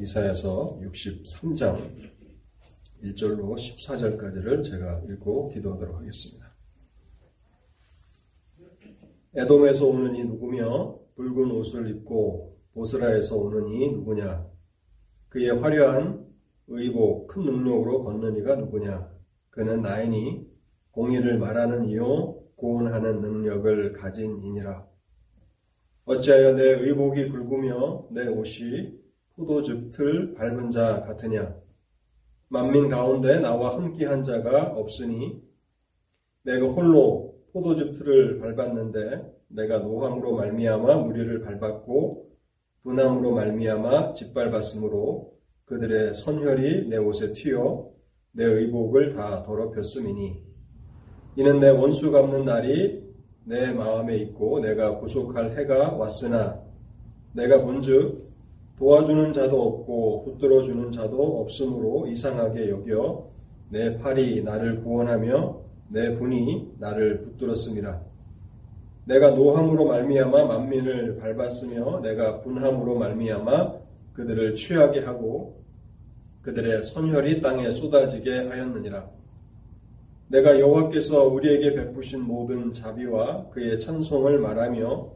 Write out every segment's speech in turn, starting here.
이사야서 63장 1절로 14절까지를 제가 읽고 기도하도록 하겠습니다. 에돔에서 오는 이 누구며 붉은 옷을 입고 보스라에서 오는 이 누구냐? 그의 화려한 의복 큰 능력으로 걷는 이가 누구냐? 그는 나이니 공의를 말하는 이요 고운하는 능력을 가진 이니라. 어찌하여 내 의복이 굵으며 내 옷이 포도즙 틀 밟은 자 같으냐? 만민 가운데 나와 함께한 자가 없으니 내가 홀로 포도즙 틀을 밟았는데 내가 노함으로 말미암아 무리를 밟았고 분함으로 말미암아 짓밟았으므로 그들의 선혈이 내 옷에 튀어 내 의복을 다 더럽혔음이니 이는 내 원수 갚는 날이 내 마음에 있고 내가 구속할 해가 왔으나 내가 본즉 도와주는 자도 없고 붙들어 주는 자도 없으므로 이상하게 여겨 내 팔이 나를 구원하며 내 분이 나를 붙들었습니다. 내가 노함으로 말미암아 만민을 밟았으며 내가 분함으로 말미암아 그들을 취하게 하고 그들의 선혈이 땅에 쏟아지게 하였느니라. 내가 여호와께서 우리에게 베푸신 모든 자비와 그의 찬송을 말하며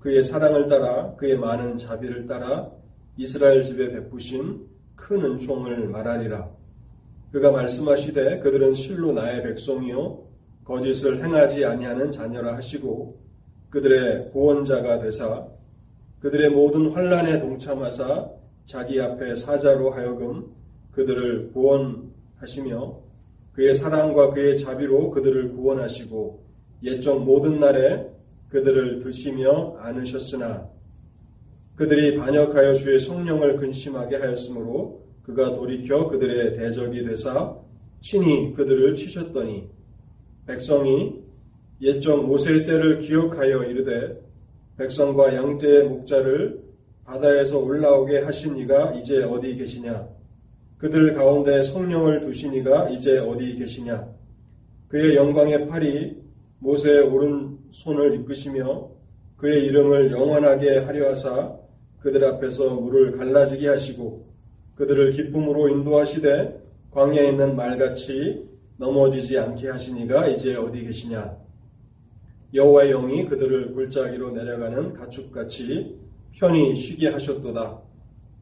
그의 사랑을 따라 그의 많은 자비를 따라 이스라엘 집에 베푸신 큰 은총을 말하리라. 그가 말씀하시되 그들은 실로 나의 백성이요 거짓을 행하지 아니하는 자녀라 하시고 그들의 구원자가 되사 그들의 모든 환란에 동참하사 자기 앞에 사자로 하여금 그들을 구원하시며 그의 사랑과 그의 자비로 그들을 구원하시고 옛적 모든 날에 그들을 드시며 안으셨으나 그들이 반역하여 주의 성령을 근심하게 하였으므로 그가 돌이켜 그들의 대적이 되사 친히 그들을 치셨더니 백성이 옛적 모세의 때를 기억하여 이르되 백성과 양떼의 목자를 바다에서 올라오게 하신 이가 이제 어디 계시냐? 그들 가운데 성령을 두신 이가 이제 어디 계시냐? 그의 영광의 팔이 모세의 오른손을 이끄시며 그의 이름을 영원하게 하려 하사 그들 앞에서 물을 갈라지게 하시고 그들을 기쁨으로 인도하시되 광야에 있는 말같이 넘어지지 않게 하시니가 이제 어디 계시냐? 여호와의 영이 그들을 골짜기로 내려가는 가축같이 편히 쉬게 하셨도다.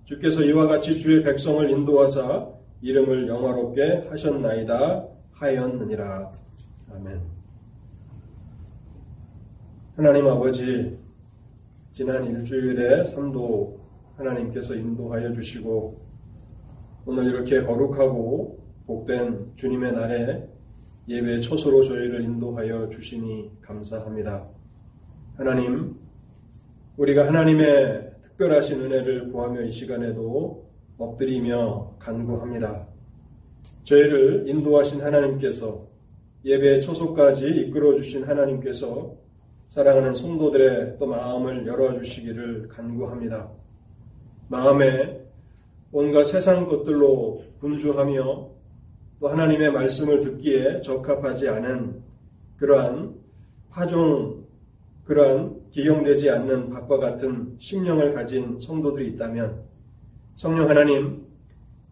주께서 이와 같이 주의 백성을 인도하사 이름을 영화롭게 하셨나이다 하였느니라. 아멘. 하나님 아버지 지난 일주일에 삼도 하나님께서 인도하여 주시고 오늘 이렇게 거룩하고 복된 주님의 날에 예배 초소로 저희를 인도하여 주시니 감사합니다. 하나님, 우리가 하나님의 특별하신 은혜를 구하며 이 시간에도 엎드리며 간구합니다. 저희를 인도하신 하나님께서 예배 초소까지 이끌어 주신 하나님께서 사랑하는 성도들의 또 마음을 열어주시기를 간구합니다. 마음에 온갖 세상 것들로 분주하며 또 하나님의 말씀을 듣기에 적합하지 않은 그러한 파종, 그러한 기용되지 않는 박과 같은 심령을 가진 성도들이 있다면 성령 하나님,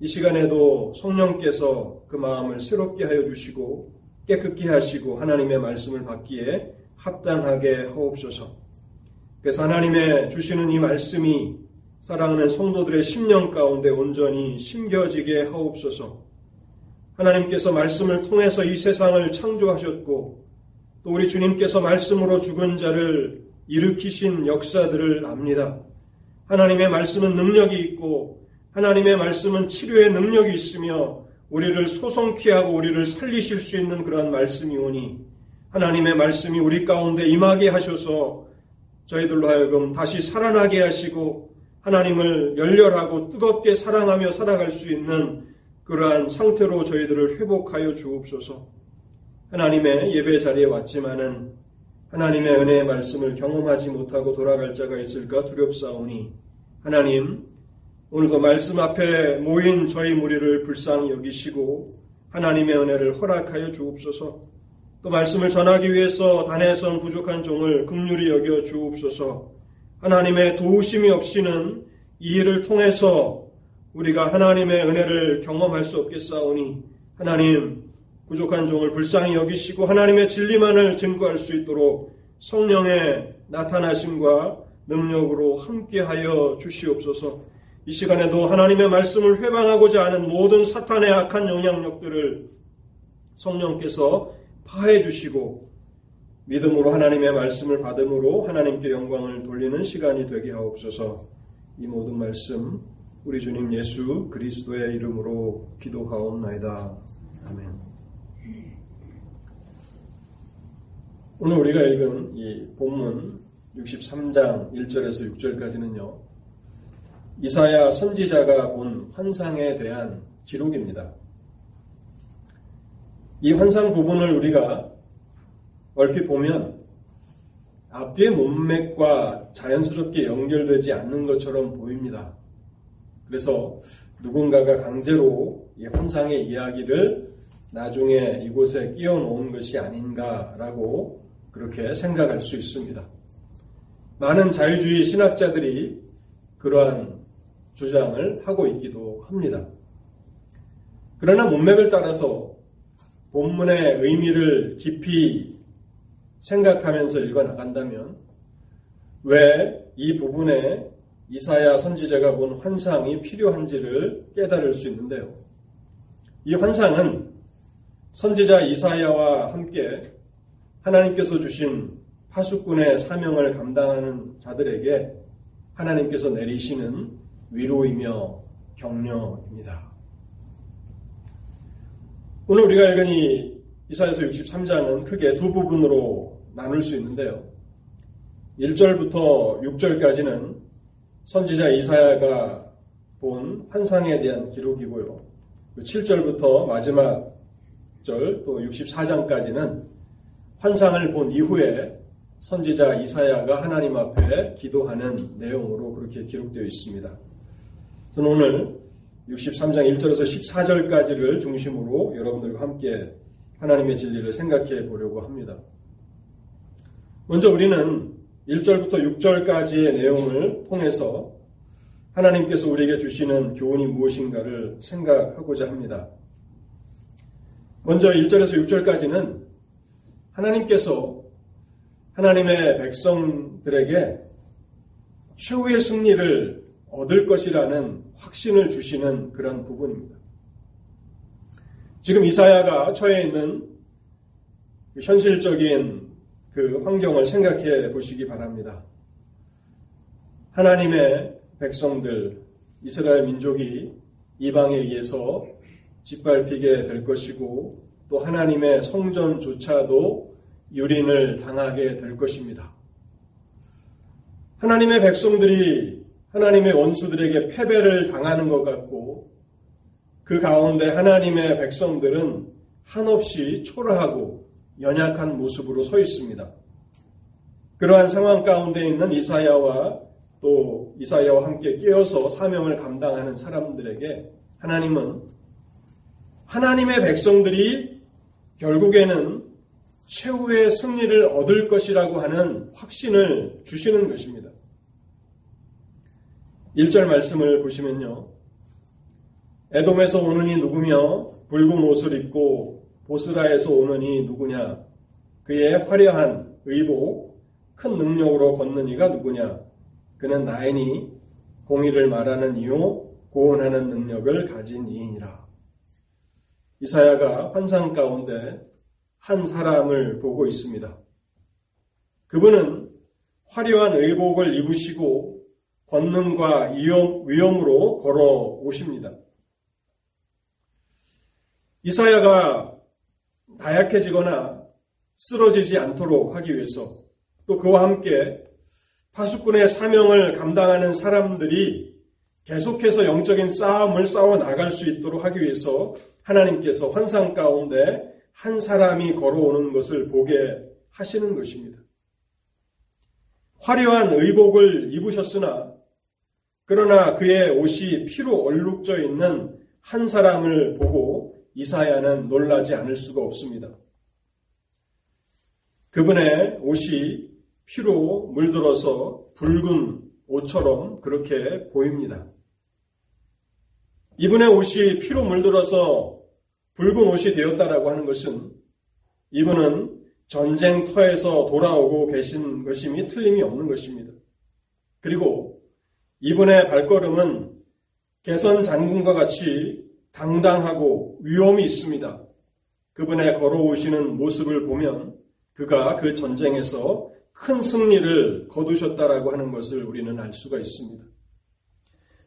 이 시간에도 성령께서 그 마음을 새롭게 하여 주시고 깨끗게 하시고 하나님의 말씀을 받기에 합당하게 하옵소서. 그래서 하나님의 주시는 이 말씀이 사랑하는 성도들의 심령 가운데 온전히 심겨지게 하옵소서. 하나님께서 말씀을 통해서 이 세상을 창조하셨고 또 우리 주님께서 말씀으로 죽은 자를 일으키신 역사들을 압니다. 하나님의 말씀은 능력이 있고 하나님의 말씀은 치료의 능력이 있으며 우리를 소송케 하고 우리를 살리실 수 있는 그러한 말씀이 오니 하나님의 말씀이 우리 가운데 임하게 하셔서 저희들로 하여금 다시 살아나게 하시고 하나님을 열렬하고 뜨겁게 사랑하며 살아갈 수 있는 그러한 상태로 저희들을 회복하여 주옵소서. 하나님의 예배 자리에 왔지만은 하나님의 은혜의 말씀을 경험하지 못하고 돌아갈 자가 있을까 두렵사오니 하나님 오늘도 말씀 앞에 모인 저희 무리를 불쌍히 여기시고 하나님의 은혜를 허락하여 주옵소서. 또 말씀을 전하기 위해서 단에선 부족한 종을 극률히 여겨 주옵소서. 하나님의 도우심이 없이는 이 일을 통해서 우리가 하나님의 은혜를 경험할 수 없겠사오니 하나님 부족한 종을 불쌍히 여기시고 하나님의 진리만을 증거할 수 있도록 성령의 나타나심과 능력으로 함께하여 주시옵소서. 이 시간에도 하나님의 말씀을 회방하고자 하는 모든 사탄의 악한 영향력들을 성령께서 파해 주시고 믿음으로 하나님의 말씀을 받음으로 하나님께 영광을 돌리는 시간이 되게 하옵소서. 이 모든 말씀 우리 주님 예수 그리스도의 이름으로 기도하옵나이다. 아멘. 오늘 우리가 읽은 이 본문 63장 1절에서 6절까지는요. 이사야 선지자가 본 환상에 대한 기록입니다. 이 환상 부분을 우리가 얼핏 보면 앞뒤의 문맥과 자연스럽게 연결되지 않는 것처럼 보입니다. 그래서 누군가가 강제로 이 환상의 이야기를 나중에 이곳에 끼워 놓은 것이 아닌가라고 그렇게 생각할 수 있습니다. 많은 자유주의 신학자들이 그러한 주장을 하고 있기도 합니다. 그러나 문맥을 따라서 본문의 의미를 깊이 생각하면서 읽어 나간다면 왜 이 부분에 이사야 선지자가 본 환상이 필요한지를 깨달을 수 있는데요. 이 환상은 선지자 이사야와 함께 하나님께서 주신 파수꾼의 사명을 감당하는 자들에게 하나님께서 내리시는 위로이며 격려입니다. 오늘 우리가 읽은 이 이사에서 63장은 크게 두 부분으로 나눌 수 있는데요. 1절부터 6절까지는 선지자 이사야가 본 환상에 대한 기록이고요. 7절부터 마지막 절 또 64장까지는 환상을 본 이후에 선지자 이사야가 하나님 앞에 기도하는 내용으로 그렇게 기록되어 있습니다. 저는 오늘 63장 1절에서 14절까지를 중심으로 여러분들과 함께 하나님의 진리를 생각해 보려고 합니다. 먼저 우리는 1절부터 6절까지의 내용을 통해서 하나님께서 우리에게 주시는 교훈이 무엇인가를 생각하고자 합니다. 먼저 1절에서 6절까지는 하나님께서 하나님의 백성들에게 최후의 승리를 얻을 것이라는 확신을 주시는 그런 부분입니다. 지금 이사야가 처해 있는 현실적인 그 환경을 생각해 보시기 바랍니다. 하나님의 백성들, 이스라엘 민족이 이방에 의해서 짓밟히게 될 것이고 또 하나님의 성전조차도 유린을 당하게 될 것입니다. 하나님의 백성들이 하나님의 원수들에게 패배를 당하는 것 같고 그 가운데 하나님의 백성들은 한없이 초라하고 연약한 모습으로 서 있습니다. 그러한 상황 가운데 있는 이사야와 또 이사야와 함께 끼어서 사명을 감당하는 사람들에게 하나님은 하나님의 백성들이 결국에는 최후의 승리를 얻을 것이라고 하는 확신을 주시는 것입니다. 1절 말씀을 보시면요. 에돔에서 오는 이 누구며 붉은 옷을 입고 보스라에서 오는 이 누구냐? 그의 화려한 의복, 큰 능력으로 걷는 이가 누구냐? 그는 나이니 공의를 말하는 이요 고언하는 능력을 가진 이인이라. 이사야가 환상 가운데 한 사람을 보고 있습니다. 그분은 화려한 의복을 입으시고 권능과 위험, 위험으로 걸어 오십니다. 이사야가 나약해지거나 쓰러지지 않도록 하기 위해서 또 그와 함께 파수꾼의 사명을 감당하는 사람들이 계속해서 영적인 싸움을 싸워 나갈 수 있도록 하기 위해서 하나님께서 환상 가운데 한 사람이 걸어오는 것을 보게 하시는 것입니다. 화려한 의복을 입으셨으나 그러나 그의 옷이 피로 얼룩져 있는 한 사람을 보고 이사야는 놀라지 않을 수가 없습니다. 그분의 옷이 피로 물들어서 붉은 옷처럼 그렇게 보입니다. 이분의 옷이 피로 물들어서 붉은 옷이 되었다라고 하는 것은 이분은 전쟁터에서 돌아오고 계신 것임이 틀림이 없는 것입니다. 그리고 이분의 발걸음은 개선 장군과 같이 당당하고 위험이 있습니다. 그분의 걸어오시는 모습을 보면 그가 그 전쟁에서 큰 승리를 거두셨다라고 하는 것을 우리는 알 수가 있습니다.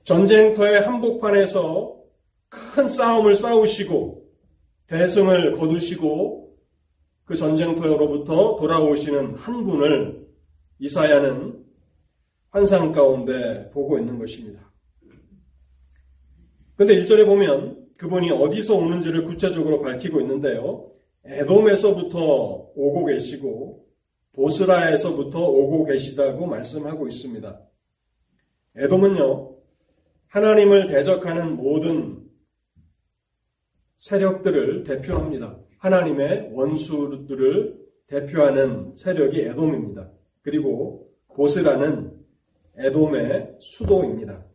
전쟁터의 한복판에서 큰 싸움을 싸우시고 대승을 거두시고 그 전쟁터로부터 돌아오시는 한 분을 이사야는 환상 가운데 보고 있는 것입니다. 근데 1절에 보면 그분이 어디서 오는지를 구체적으로 밝히고 있는데요. 에돔에서부터 오고 계시고 보스라에서부터 오고 계시다고 말씀하고 있습니다. 에돔은요, 하나님을 대적하는 모든 세력들을 대표합니다. 하나님의 원수들을 대표하는 세력이 에돔입니다. 그리고 보스라는 에돔의 수도입니다.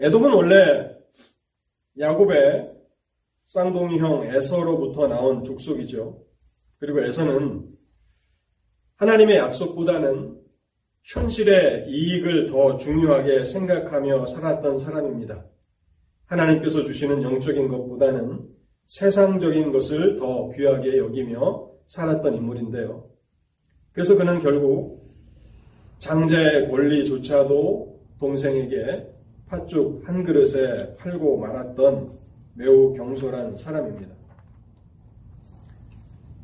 에돔은 원래 야곱의 쌍둥이 형 에서로부터 나온 족속이죠. 그리고 에서는 하나님의 약속보다는 현실의 이익을 더 중요하게 생각하며 살았던 사람입니다. 하나님께서 주시는 영적인 것보다는 세상적인 것을 더 귀하게 여기며 살았던 인물인데요. 그래서 그는 결국 장자의 권리조차도 동생에게 팥죽 한 그릇에 팔고 말았던 매우 경솔한 사람입니다.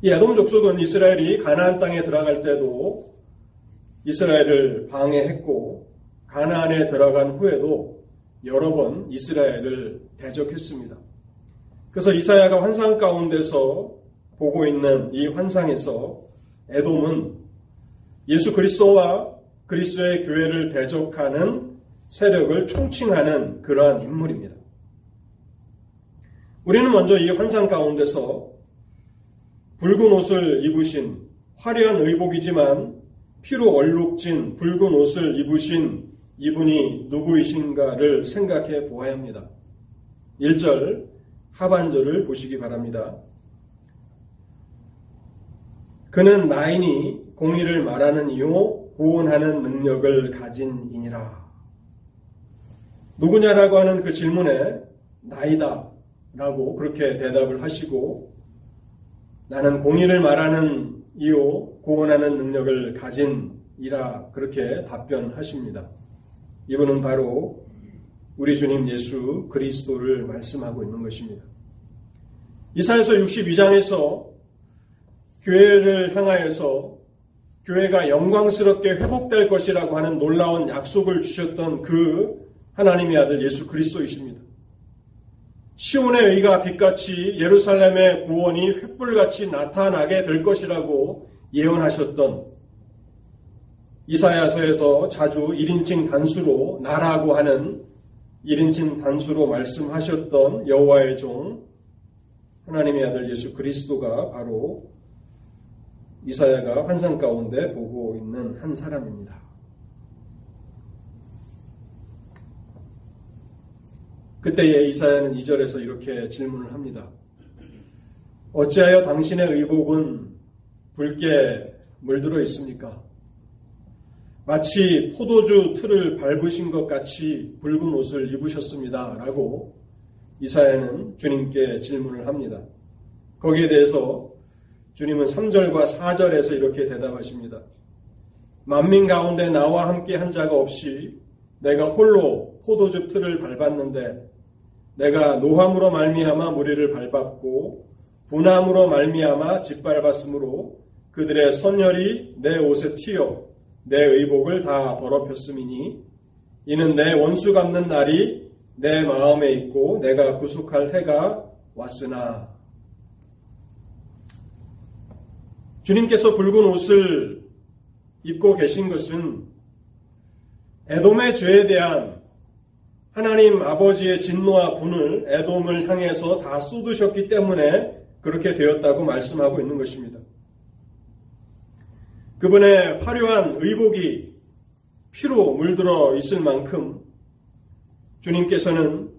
이 에돔 족속은 이스라엘이 가나안 땅에 들어갈 때도 이스라엘을 방해했고 가나안에 들어간 후에도 여러 번 이스라엘을 대적했습니다. 그래서 이사야가 환상 가운데서 보고 있는 이 환상에서 에돔은 예수 그리스도와 그리스도의 교회를 대적하는 세력을 총칭하는 그러한 인물입니다. 우리는 먼저 이 환상 가운데서 붉은 옷을 입으신 화려한 의복이지만 피로 얼룩진 붉은 옷을 입으신 이분이 누구이신가를 생각해 보아야 합니다. 1절 하반절을 보시기 바랍니다. 그는 나인이 공의를 말하는 이요 구원하는 능력을 가진 이니라. 누구냐라고 하는 그 질문에 나이다 라고 그렇게 대답을 하시고 나는 공의를 말하는 이요 구원하는 능력을 가진 이라 그렇게 답변하십니다. 이분은 바로 우리 주님 예수 그리스도를 말씀하고 있는 것입니다. 이사에서 62장에서 교회를 향하여서 교회가 영광스럽게 회복될 것이라고 하는 놀라운 약속을 주셨던 그 하나님의 아들 예수 그리스도이십니다. 시온의 의가 빛같이 예루살렘의 구원이 횃불같이 나타나게 될 것이라고 예언하셨던 이사야서에서 자주 1인칭 단수로 나라고 하는 1인칭 단수로 말씀하셨던 여호와의 종 하나님의 아들 예수 그리스도가 바로 이사야가 환상 가운데 보고 있는 한 사람입니다. 그때에 이사야는 2절에서 이렇게 질문을 합니다. 어찌하여 당신의 의복은 붉게 물들어 있습니까? 마치 포도주 틀을 밟으신 것 같이 붉은 옷을 입으셨습니다. 라고 이사야는 주님께 질문을 합니다. 거기에 대해서 주님은 3절과 4절에서 이렇게 대답하십니다. 만민 가운데 나와 함께 한 자가 없이 내가 홀로 포도주 틀을 밟았는데 내가 노함으로 말미암아 무리를 밟았고 분함으로 말미암아 짓밟았으므로 그들의 선열이 내 옷에 튀어 내 의복을 다 더럽혔음이니 이는 내 원수 갚는 날이 내 마음에 있고 내가 구속할 해가 왔으나 주님께서 붉은 옷을 입고 계신 것은 에돔의 죄에 대한 하나님 아버지의 진노와 분을 애돔을 향해서 다 쏟으셨기 때문에 그렇게 되었다고 말씀하고 있는 것입니다. 그분의 화려한 의복이 피로 물들어 있을 만큼 주님께서는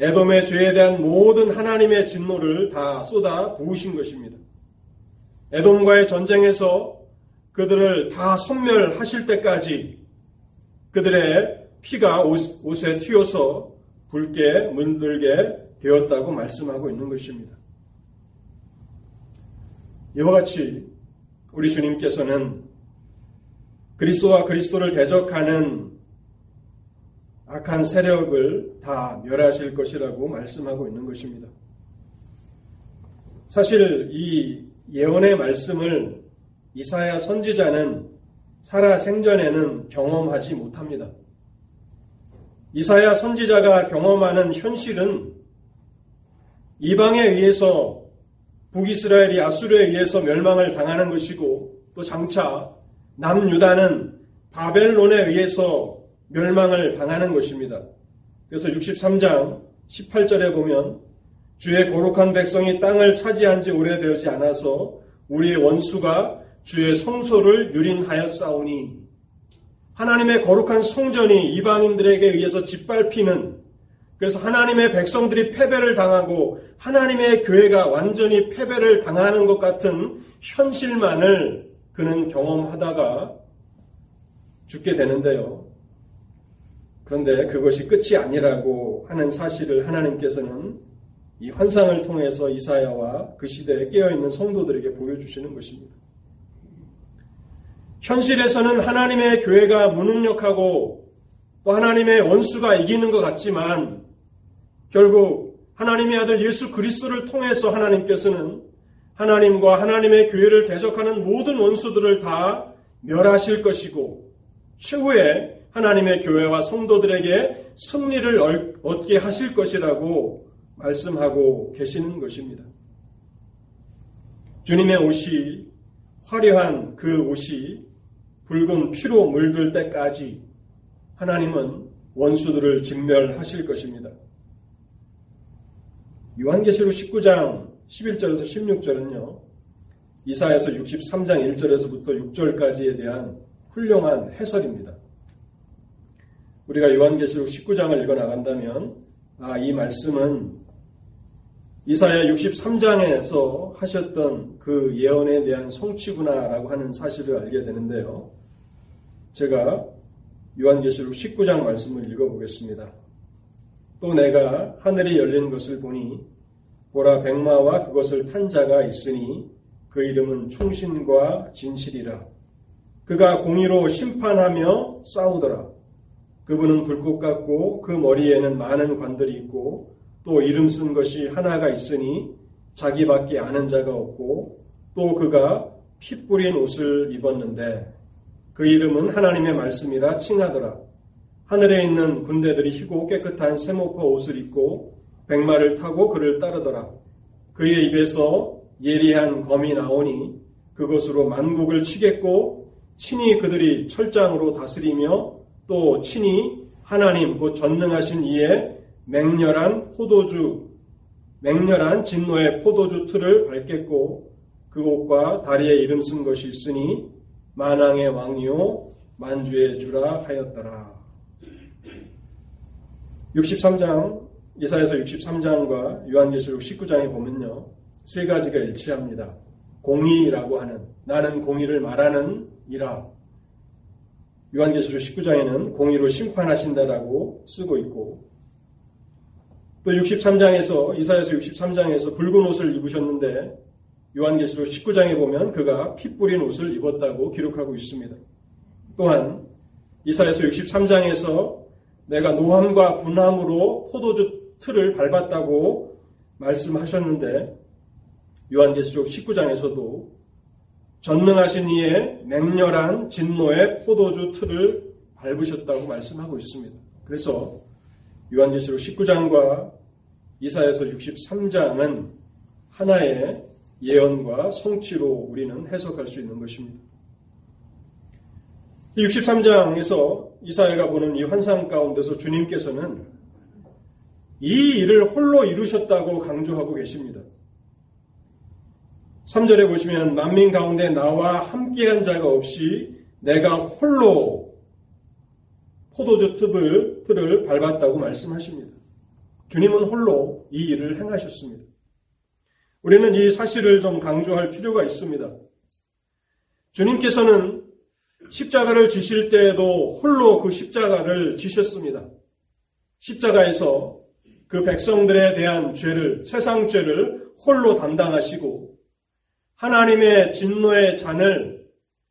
에돔의 죄에 대한 모든 하나님의 진노를 다 쏟아 부으신 것입니다. 에돔과의 전쟁에서 그들을 다 섬멸하실 때까지 그들의 피가 옷, 에 튀어서 붉게 물들게 되었다고 말씀하고 있는 것입니다. 이와 같이 우리 주님께서는 그리스도와 그리스도를 대적하는 악한 세력을 다 멸하실 것이라고 말씀하고 있는 것입니다. 사실 이 예언의 말씀을 이사야 선지자는 살아 생전에는 경험하지 못합니다. 이사야 선지자가 경험하는 현실은 이방에 의해서 북이스라엘이 아수르에 의해서 멸망을 당하는 것이고 또 장차 남유다는 바벨론에 의해서 멸망을 당하는 것입니다. 그래서 63장 18절에 보면 주의 거룩한 백성이 땅을 차지한 지 오래되지 않아서 우리의 원수가 주의 성소를 유린하였사오니 하나님의 거룩한 성전이 이방인들에게 의해서 짓밟히는 그래서 하나님의 백성들이 패배를 당하고 하나님의 교회가 완전히 패배를 당하는 것 같은 현실만을 그는 경험하다가 죽게 되는데요. 그런데 그것이 끝이 아니라고 하는 사실을 하나님께서는 이 환상을 통해서 이사야와 그 시대에 깨어있는 성도들에게 보여주시는 것입니다. 현실에서는 하나님의 교회가 무능력하고 또 하나님의 원수가 이기는 것 같지만 결국 하나님의 아들 예수 그리스도를 통해서 하나님께서는 하나님과 하나님의 교회를 대적하는 모든 원수들을 다 멸하실 것이고 최후의 하나님의 교회와 성도들에게 승리를 얻게 하실 것이라고 말씀하고 계시는 것입니다. 주님의 옷이 화려한 그 옷이 붉은 피로 물들 때까지 하나님은 원수들을 진멸하실 것입니다. 요한계시록 19장 11절에서 16절은요. 이사에서 63장 1절에서부터 6절까지에 대한 훌륭한 해설입니다. 우리가 요한계시록 19장을 읽어 나간다면 아, 이 말씀은 이사야 63장에서 하셨던 그 예언에 대한 성취구나라고 하는 사실을 알게 되는데요. 제가 요한계시록 19장 말씀을 읽어보겠습니다. 또 내가 하늘이 열린 것을 보니 보라 백마와 그것을 탄 자가 있으니 그 이름은 충신과 진실이라. 그가 공의로 심판하며 싸우더라. 그분은 불꽃 같고 그 머리에는 많은 관들이 있고 또 이름 쓴 것이 하나가 있으니 자기밖에 아는 자가 없고 또 그가 피 뿌린 옷을 입었는데 그 이름은 하나님의 말씀이라 칭하더라. 하늘에 있는 군대들이 희고 깨끗한 세모파 옷을 입고 백마를 타고 그를 따르더라. 그의 입에서 예리한 검이 나오니 그것으로 만국을 치겠고 친히 그들이 철장으로 다스리며 또 친히 하나님 곧 전능하신 이의 맹렬한 포도주 맹렬한 진노의 포도주 틀을 밟겠고 그 옷과 다리에 이름 쓴 것이 있으니 만왕의 왕이요 만주의 주라 하였더라. 63장 이사에서 63장과 요한계시록 19장에 보면요. 세 가지가 일치합니다. 공의라고 하는 나는 공의를 말하는 이라 요한계시록 19장에는 공의로 심판하신다라고 쓰고 있고 또 63장에서 이사에서 63장에서 붉은 옷을 입으셨는데 요한계시록 19장에 보면 그가 피 뿌린 옷을 입었다고 기록하고 있습니다. 또한 이사에서 63장에서 내가 노함과 분함으로 포도주 틀을 밟았다고 말씀하셨는데 요한계시록 19장에서도 전능하신 이의 맹렬한 진노의 포도주 틀을 밟으셨다고 말씀하고 있습니다. 그래서 요한계시록 19장과 이사에서 63장은 하나의 예언과 성취로 우리는 해석할 수 있는 것입니다. 63장에서 이사야가 보는 이 환상 가운데서 주님께서는 이 일을 홀로 이루셨다고 강조하고 계십니다. 3절에 보시면 만민 가운데 나와 함께한 자가 없이 내가 홀로 포도주 틀을, 틀을 밟았다고 말씀하십니다. 주님은 홀로 이 일을 행하셨습니다. 우리는 이 사실을 좀 강조할 필요가 있습니다. 주님께서는 십자가를 지실 때에도 홀로 그 십자가를 지셨습니다. 십자가에서 그 백성들에 대한 죄를, 세상 죄를 홀로 담당하시고 하나님의 진노의 잔을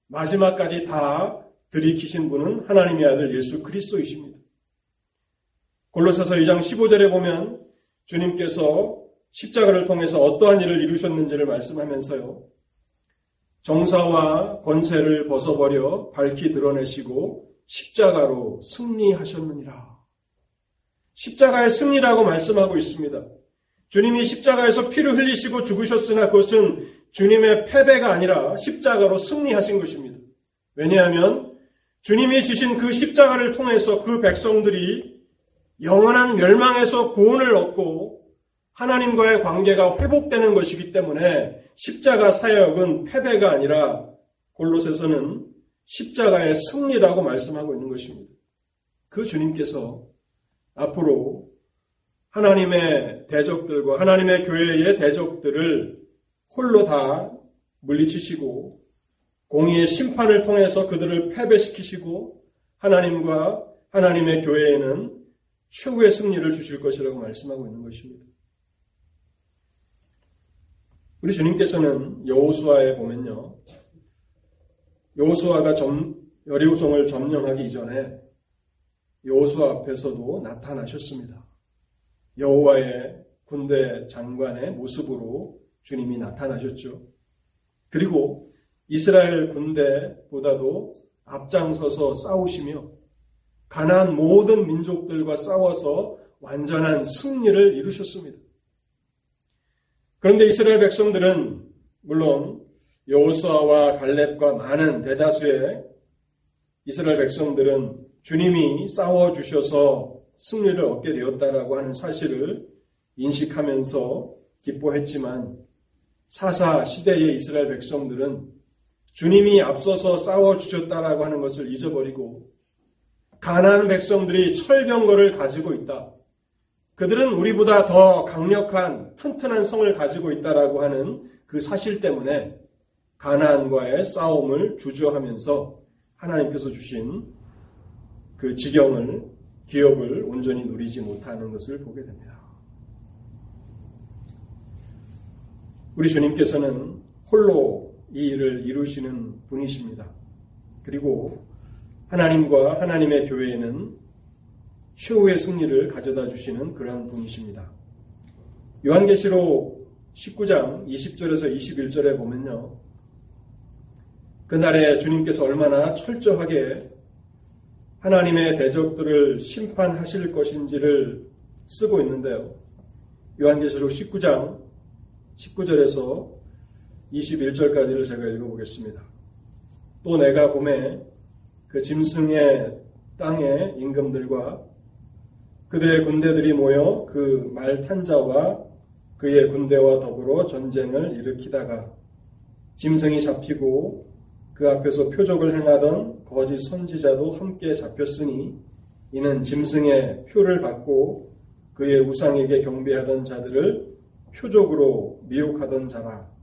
마지막까지 다 들이키신 분은 하나님의 아들 예수 그리스도이십니다. 골로새서 2장 15절에 보면 주님께서 십자가를 통해서 어떠한 일을 이루셨는지를 말씀하면서요. 정사와 권세를 벗어버려 밝히 드러내시고 십자가로 승리하셨느니라. 십자가의 승리라고 말씀하고 있습니다. 주님이 십자가에서 피를 흘리시고 죽으셨으나 그것은 주님의 패배가 아니라 십자가로 승리하신 것입니다. 왜냐하면 주님이 지신 그 십자가를 통해서 그 백성들이 영원한 멸망에서 구원을 얻고 하나님과의 관계가 회복되는 것이기 때문에 십자가 사역은 패배가 아니라 골로새서는 십자가의 승리라고 말씀하고 있는 것입니다. 그 주님께서 앞으로 하나님의 대적들과 하나님의 교회의 대적들을 홀로 다 물리치시고 공의의 심판을 통해서 그들을 패배시키시고 하나님과 하나님의 교회에는 최후의 승리를 주실 것이라고 말씀하고 있는 것입니다. 우리 주님께서는 여호수아에 보면요. 여호수아가 여리우성을 점령하기 이전에 여호수아 앞에서도 나타나셨습니다. 여호와의 군대 장관의 모습으로 주님이 나타나셨죠. 그리고 이스라엘 군대보다도 앞장서서 싸우시며 가난 모든 민족들과 싸워서 완전한 승리를 이루셨습니다. 그런데 이스라엘 백성들은 물론 여호수아와 갈렙과 많은 대다수의 이스라엘 백성들은 주님이 싸워 주셔서 승리를 얻게 되었다라고 하는 사실을 인식하면서 기뻐했지만 사사 시대의 이스라엘 백성들은 주님이 앞서서 싸워 주셨다라고 하는 것을 잊어버리고 가난안 백성들이 철병거를 가지고 있다. 그들은 우리보다 더 강력한 튼튼한 성을 가지고 있다라고 하는 그 사실 때문에 가나안과의 싸움을 주저하면서 하나님께서 주신 그 지경을 기업을 온전히 누리지 못하는 것을 보게 됩니다. 우리 주님께서는 홀로 이 일을 이루시는 분이십니다. 그리고 하나님과 하나님의 교회에는 최후의 승리를 가져다 주시는 그러한 분이십니다. 요한계시록 19장 20절에서 21절에 보면요. 그날에 주님께서 얼마나 철저하게 하나님의 대적들을 심판하실 것인지를 쓰고 있는데요. 요한계시록 19장 19절에서 21절까지를 제가 읽어보겠습니다. 또 내가 봄에 그 짐승의 땅의 임금들과 그들의 군대들이 모여 그 말탄자와 그의 군대와 더불어 전쟁을 일으키다가 짐승이 잡히고 그 앞에서 표적을 행하던 거짓 선지자도 함께 잡혔으니 이는 짐승의 표를 받고 그의 우상에게 경배하던 자들을 표적으로 미혹하던 자라.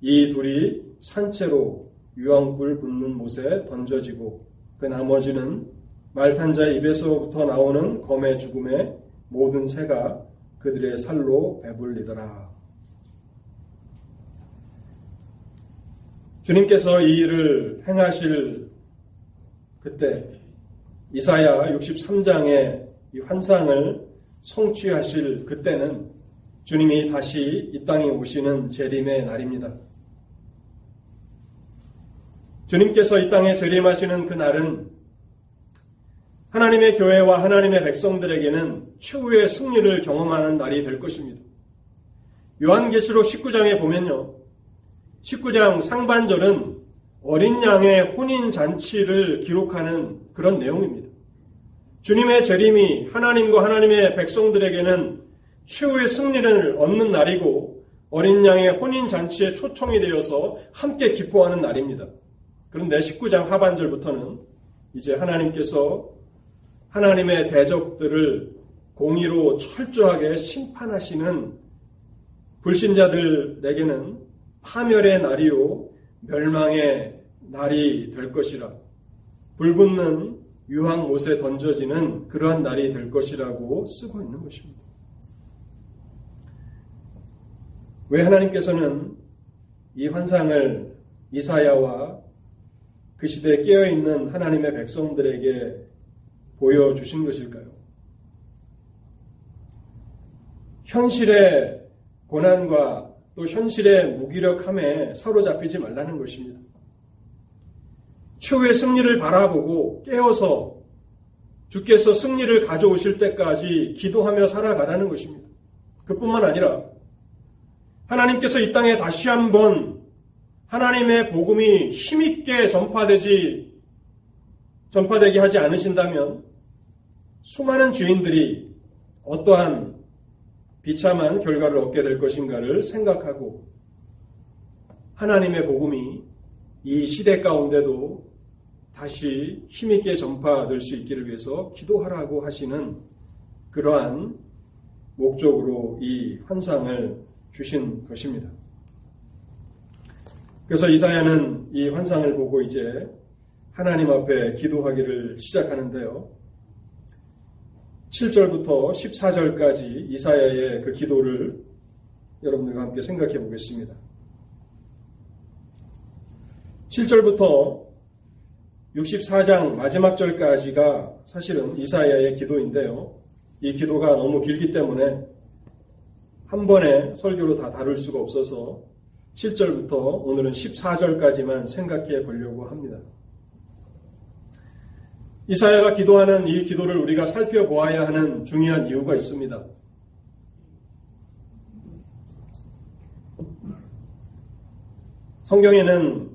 이 둘이 산채로 유황불 붙는 못에 던져지고 그 나머지는 말탄자의 입에서부터 나오는 검의 죽음에 모든 새가 그들의 살로 배불리더라. 주님께서 이 일을 행하실 그때 이사야 63장의 이 환상을 성취하실 그때는 주님이 다시 이 땅에 오시는 재림의 날입니다. 주님께서 이 땅에 재림하시는 그날은 하나님의 교회와 하나님의 백성들에게는 최후의 승리를 경험하는 날이 될 것입니다. 요한계시록 19장에 보면요. 19장 상반절은 어린 양의 혼인 잔치를 기록하는 그런 내용입니다. 주님의 재림이 하나님과 하나님의 백성들에게는 최후의 승리를 얻는 날이고 어린 양의 혼인 잔치에 초청이 되어서 함께 기뻐하는 날입니다. 그런데 19장 하반절부터는 이제 하나님께서 하나님의 대적들을 공의로 철저하게 심판하시는 불신자들에게는 파멸의 날이요 멸망의 날이 될 것이라 불붙는 유황 못에 던져지는 그러한 날이 될 것이라고 쓰고 있는 것입니다. 왜 하나님께서는 이 환상을 이사야와 그 시대에 깨어있는 하나님의 백성들에게 보여주신 것일까요? 현실의 고난과 또 현실의 무기력함에 사로잡히지 말라는 것입니다. 최후의 승리를 바라보고 깨어서 주께서 승리를 가져오실 때까지 기도하며 살아가라는 것입니다. 그뿐만 아니라 하나님께서 이 땅에 다시 한번 하나님의 복음이 힘있게 전파되지 전파되게 하지 않으신다면 수많은 주인들이 어떠한 비참한 결과를 얻게 될 것인가를 생각하고 하나님의 복음이 이 시대 가운데도 다시 힘있게 전파될 수 있기를 위해서 기도하라고 하시는 그러한 목적으로 이 환상을 주신 것입니다. 그래서 이사야는 이 환상을 보고 이제 하나님 앞에 기도하기를 시작하는데요. 7절부터 14절까지 이사야의 그 기도를 여러분들과 함께 생각해 보겠습니다. 7절부터 64장 마지막 절까지가 사실은 이사야의 기도인데요. 이 기도가 너무 길기 때문에 한 번에 설교로 다 다룰 수가 없어서 7절부터 오늘은 14절까지만 생각해 보려고 합니다. 이사야가 기도하는 이 기도를 우리가 살펴보아야 하는 중요한 이유가 있습니다. 성경에는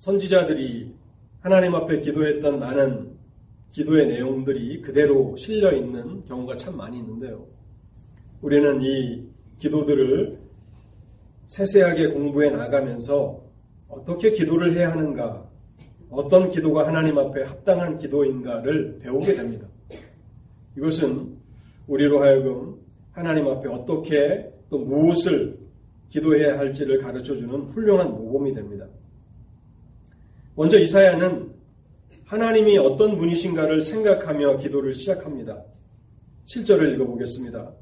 선지자들이 하나님 앞에 기도했던 많은 기도의 내용들이 그대로 실려 있는 경우가 참 많이 있는데요. 우리는 이 기도들을 세세하게 공부해 나가면서 어떻게 기도를 해야 하는가, 어떤 기도가 하나님 앞에 합당한 기도인가를 배우게 됩니다. 이것은 우리로 하여금 하나님 앞에 어떻게 또 무엇을 기도해야 할지를 가르쳐 주는 훌륭한 모범이 됩니다. 먼저 이사야는 하나님이 어떤 분이신가를 생각하며 기도를 시작합니다. 7절을 읽어보겠습니다.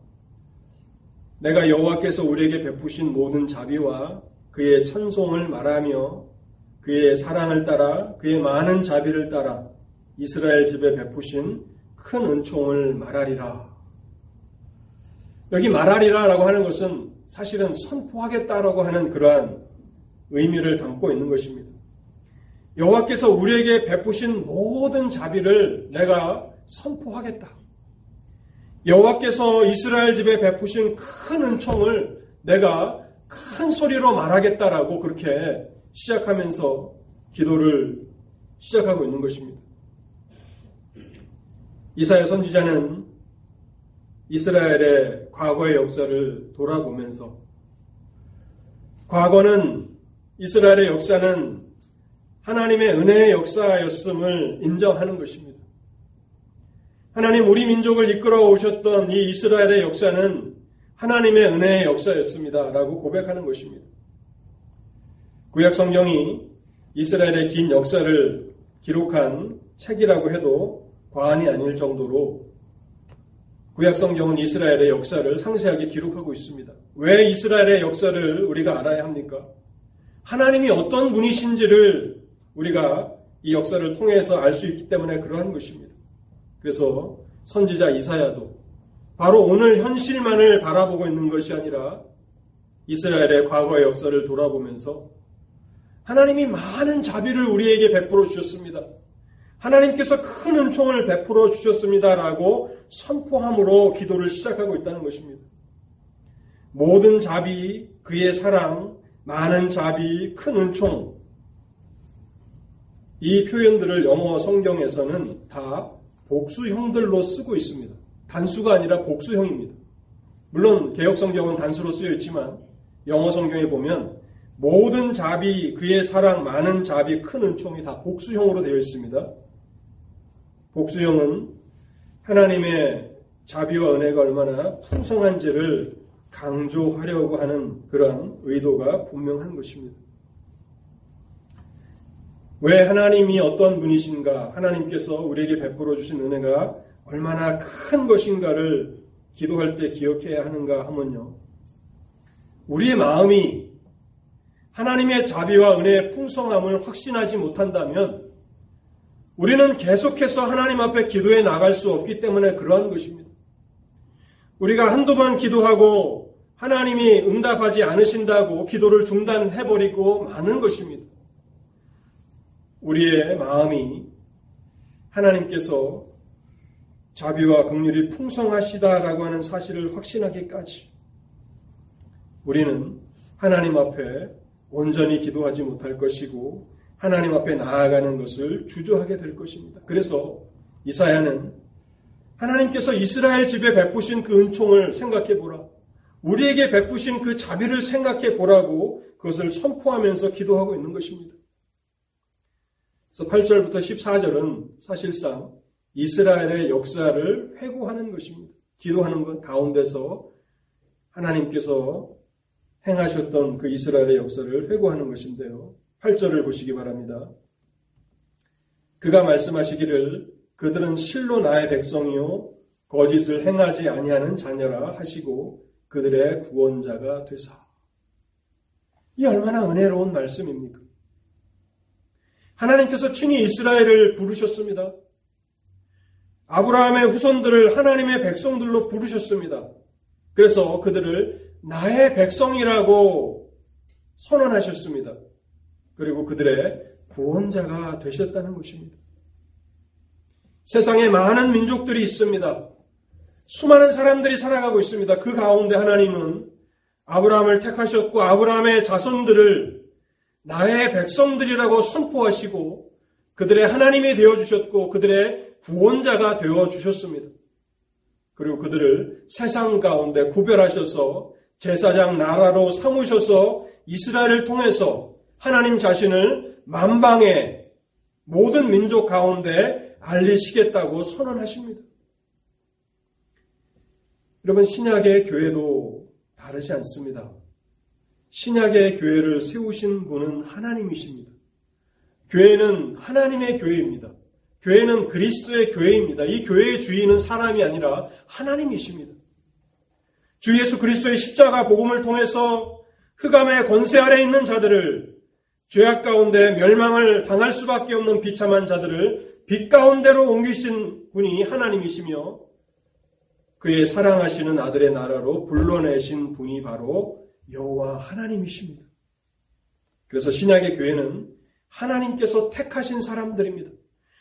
내가 여호와께서 우리에게 베푸신 모든 자비와 그의 찬송을 말하며 그의 사랑을 따라 그의 많은 자비를 따라 이스라엘 집에 베푸신 큰 은총을 말하리라. 여기 말하리라라고 하는 것은 사실은 선포하겠다라고 하는 그러한 의미를 담고 있는 것입니다. 여호와께서 우리에게 베푸신 모든 자비를 내가 선포하겠다. 여호와께서 이스라엘 집에 베푸신 큰 은총을 내가 큰 소리로 말하겠다라고 그렇게 시작하면서 기도를 시작하고 있는 것입니다. 이사야 선지자는 이스라엘의 과거의 역사를 돌아보면서 과거는 이스라엘의 역사는 하나님의 은혜의 역사였음을 인정하는 것입니다. 하나님 우리 민족을 이끌어 오셨던 이 이스라엘의 역사는 하나님의 은혜의 역사였습니다. 라고 고백하는 것입니다. 구약 성경이 이스라엘의 긴 역사를 기록한 책이라고 해도 과언이 아닐 정도로 구약 성경은 이스라엘의 역사를 상세하게 기록하고 있습니다. 왜 이스라엘의 역사를 우리가 알아야 합니까? 하나님이 어떤 분이신지를 우리가 이 역사를 통해서 알 수 있기 때문에 그러한 것입니다. 그래서 선지자 이사야도 바로 오늘 현실만을 바라보고 있는 것이 아니라 이스라엘의 과거의 역사를 돌아보면서 하나님이 많은 자비를 우리에게 베풀어 주셨습니다. 하나님께서 큰 은총을 베풀어 주셨습니다라고 선포함으로 기도를 시작하고 있다는 것입니다. 모든 자비, 그의 사랑, 많은 자비, 큰 은총. 이 표현들을 영어 성경에서는 다 복수형들로 쓰고 있습니다. 단수가 아니라 복수형입니다. 물론 개혁 성경은 단수로 쓰여 있지만 영어 성경에 보면 모든 자비, 그의 사랑, 많은 자비, 큰 은총이 다 복수형으로 되어 있습니다. 복수형은 하나님의 자비와 은혜가 얼마나 풍성한지를 강조하려고 하는 그러한 의도가 분명한 것입니다. 왜 하나님이 어떤 분이신가, 하나님께서 우리에게 베풀어 주신 은혜가 얼마나 큰 것인가를 기도할 때 기억해야 하는가 하면요. 우리의 마음이 하나님의 자비와 은혜의 풍성함을 확신하지 못한다면 우리는 계속해서 하나님 앞에 기도해 나갈 수 없기 때문에 그러한 것입니다. 우리가 한두 번 기도하고 하나님이 응답하지 않으신다고 기도를 중단해버리고 많은 것입니다. 우리의 마음이 하나님께서 자비와 긍휼이 풍성하시다라고 하는 사실을 확신하기까지 우리는 하나님 앞에 온전히 기도하지 못할 것이고 하나님 앞에 나아가는 것을 주저하게 될 것입니다. 그래서 이사야는 하나님께서 이스라엘 집에 베푸신 그 은총을 생각해 보라. 우리에게 베푸신 그 자비를 생각해 보라고 그것을 선포하면서 기도하고 있는 것입니다. 그래서 8절부터 14절은 사실상 이스라엘의 역사를 회고하는 것입니다. 기도하는 것 가운데서 하나님께서 행하셨던 그 이스라엘의 역사를 회고하는 것인데요. 8절을 보시기 바랍니다. 그가 말씀하시기를 그들은 실로 나의 백성이요 거짓을 행하지 아니하는 자녀라 하시고 그들의 구원자가 되사. 이 얼마나 은혜로운 말씀입니까? 하나님께서 친히 이스라엘을 부르셨습니다. 아브라함의 후손들을 하나님의 백성들로 부르셨습니다. 그래서 그들을 나의 백성이라고 선언하셨습니다. 그리고 그들의 구원자가 되셨다는 것입니다. 세상에 많은 민족들이 있습니다. 수많은 사람들이 살아가고 있습니다. 그 가운데 하나님은 아브라함을 택하셨고 아브라함의 자손들을 나의 백성들이라고 선포하시고 그들의 하나님이 되어 주셨고 그들의 구원자가 되어 주셨습니다. 그리고 그들을 세상 가운데 구별하셔서 제사장 나라로 삼으셔서 이스라엘을 통해서 하나님 자신을 만방의 모든 민족 가운데 알리시겠다고 선언하십니다. 여러분, 신약의 교회도 다르지 않습니다. 신약의 교회를 세우신 분은 하나님이십니다. 교회는 하나님의 교회입니다. 교회는 그리스도의 교회입니다. 이 교회의 주인은 사람이 아니라 하나님이십니다. 주 예수 그리스도의 십자가 복음을 통해서 흑암의 권세 아래 있는 자들을 죄악 가운데 멸망을 당할 수밖에 없는 비참한 자들을 빛 가운데로 옮기신 분이 하나님이시며 그의 사랑하시는 아들의 나라로 불러내신 분이 바로 여호와 하나님이십니다. 그래서 신약의 교회는 하나님께서 택하신 사람들입니다.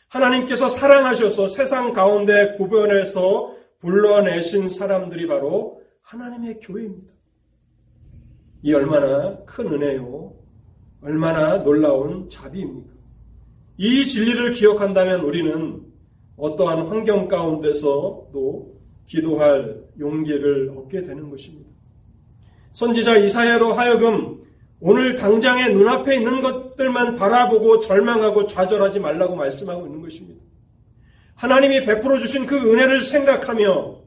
하나님께서 사랑하셔서 세상 가운데 구별해서 불러내신 사람들이 바로 하나님의 교회입니다. 이 얼마나 큰 은혜요. 얼마나 놀라운 자비입니까? 이 진리를 기억한다면 우리는 어떠한 환경 가운데서도 기도할 용기를 얻게 되는 것입니다. 선지자 이사야로 하여금 오늘 당장에 눈앞에 있는 것들만 바라보고 절망하고 좌절하지 말라고 말씀하고 있는 것입니다. 하나님이 베풀어 주신 그 은혜를 생각하며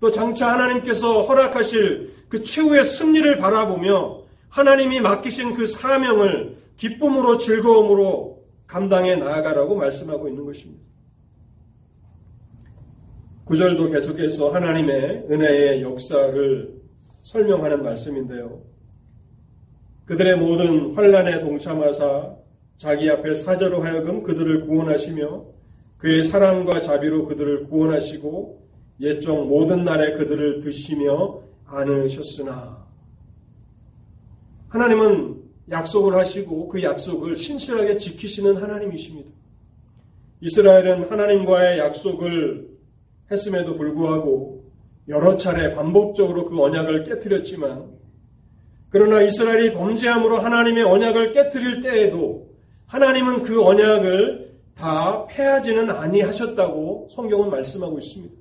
또 장차 하나님께서 허락하실 그 최후의 승리를 바라보며 하나님이 맡기신 그 사명을 기쁨으로 즐거움으로 감당해 나아가라고 말씀하고 있는 것입니다. 구절도 계속해서 하나님의 은혜의 역사를 설명하는 말씀인데요. 그들의 모든 환란에 동참하사 자기 앞에 사자로 하여금 그들을 구원하시며 그의 사랑과 자비로 그들을 구원하시고 옛적 모든 날에 그들을 드시며 안으셨으나 하나님은 약속을 하시고 그 약속을 신실하게 지키시는 하나님이십니다. 이스라엘은 하나님과의 약속을 했음에도 불구하고 여러 차례 반복적으로 그 언약을 깨뜨렸지만 그러나 이스라엘이 범죄함으로 하나님의 언약을 깨뜨릴 때에도 하나님은 그 언약을 다 패하지는 아니하셨다고 성경은 말씀하고 있습니다.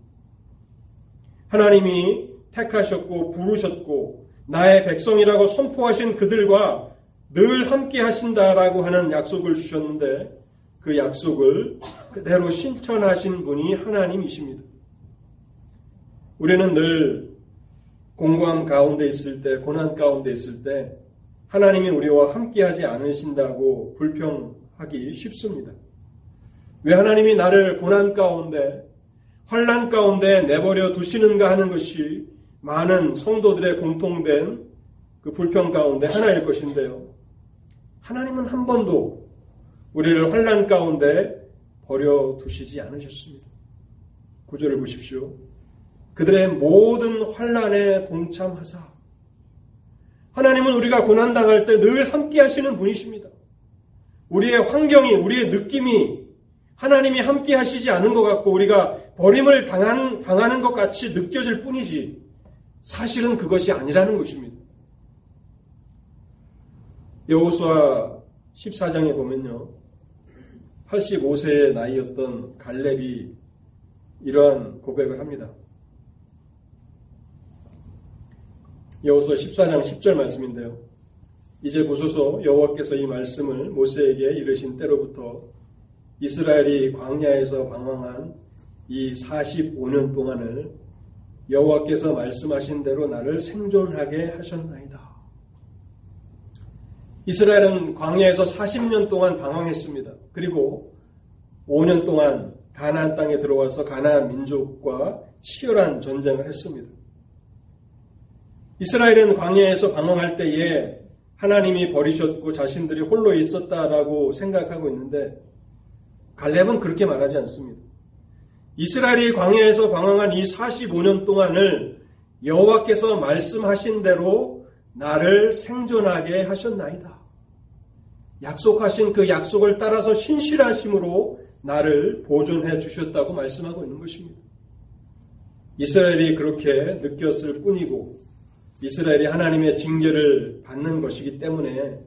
하나님이 택하셨고 부르셨고 나의 백성이라고 선포하신 그들과 늘 함께 하신다라고 하는 약속을 주셨는데 그 약속을 그대로 실천하신 분이 하나님이십니다. 우리는 늘 공고함 가운데 있을 때, 고난 가운데 있을 때, 하나님이 우리와 함께하지 않으신다고 불평하기 쉽습니다. 왜 하나님이 나를 고난 가운데, 환란 가운데 내버려 두시는가 하는 것이 많은 성도들의 공통된 그 불평 가운데 하나일 것인데요. 하나님은 한 번도 우리를 환란 가운데 버려 두시지 않으셨습니다. 구절을 보십시오. 그들의 모든 환란에 동참하사 하나님은 우리가 고난 당할 때 늘 함께 하시는 분이십니다. 우리의 환경이 우리의 느낌이 하나님이 함께 하시지 않은 것 같고 우리가 버림을 당한, 당하는 것 같이 느껴질 뿐이지 사실은 그것이 아니라는 것입니다. 여호수아 14장에 보면요. 85세의 나이였던 갈렙이 이러한 고백을 합니다. 여호수아 14장 10절 말씀인데요. 이제 보소서 여호와께서 이 말씀을 모세에게 이르신 때로부터 이스라엘이 광야에서 방황한 이 45년 동안을 여호와께서 말씀하신 대로 나를 생존하게 하셨나이다. 이스라엘은 광야에서 40년 동안 방황했습니다. 그리고 5년 동안 가나안 땅에 들어와서 가나안 민족과 치열한 전쟁을 했습니다. 이스라엘은 광야에서 방황할 때에 하나님이 버리셨고 자신들이 홀로 있었다라고 생각하고 있는데 갈렙은 그렇게 말하지 않습니다. 이스라엘이 광야에서 방황한 이 45년 동안을 여호와께서 말씀하신 대로 나를 생존하게 하셨나이다. 약속하신 그 약속을 따라서 신실하심으로 나를 보존해 주셨다고 말씀하고 있는 것입니다. 이스라엘이 그렇게 느꼈을 뿐이고 이스라엘이 하나님의 징계를 받는 것이기 때문에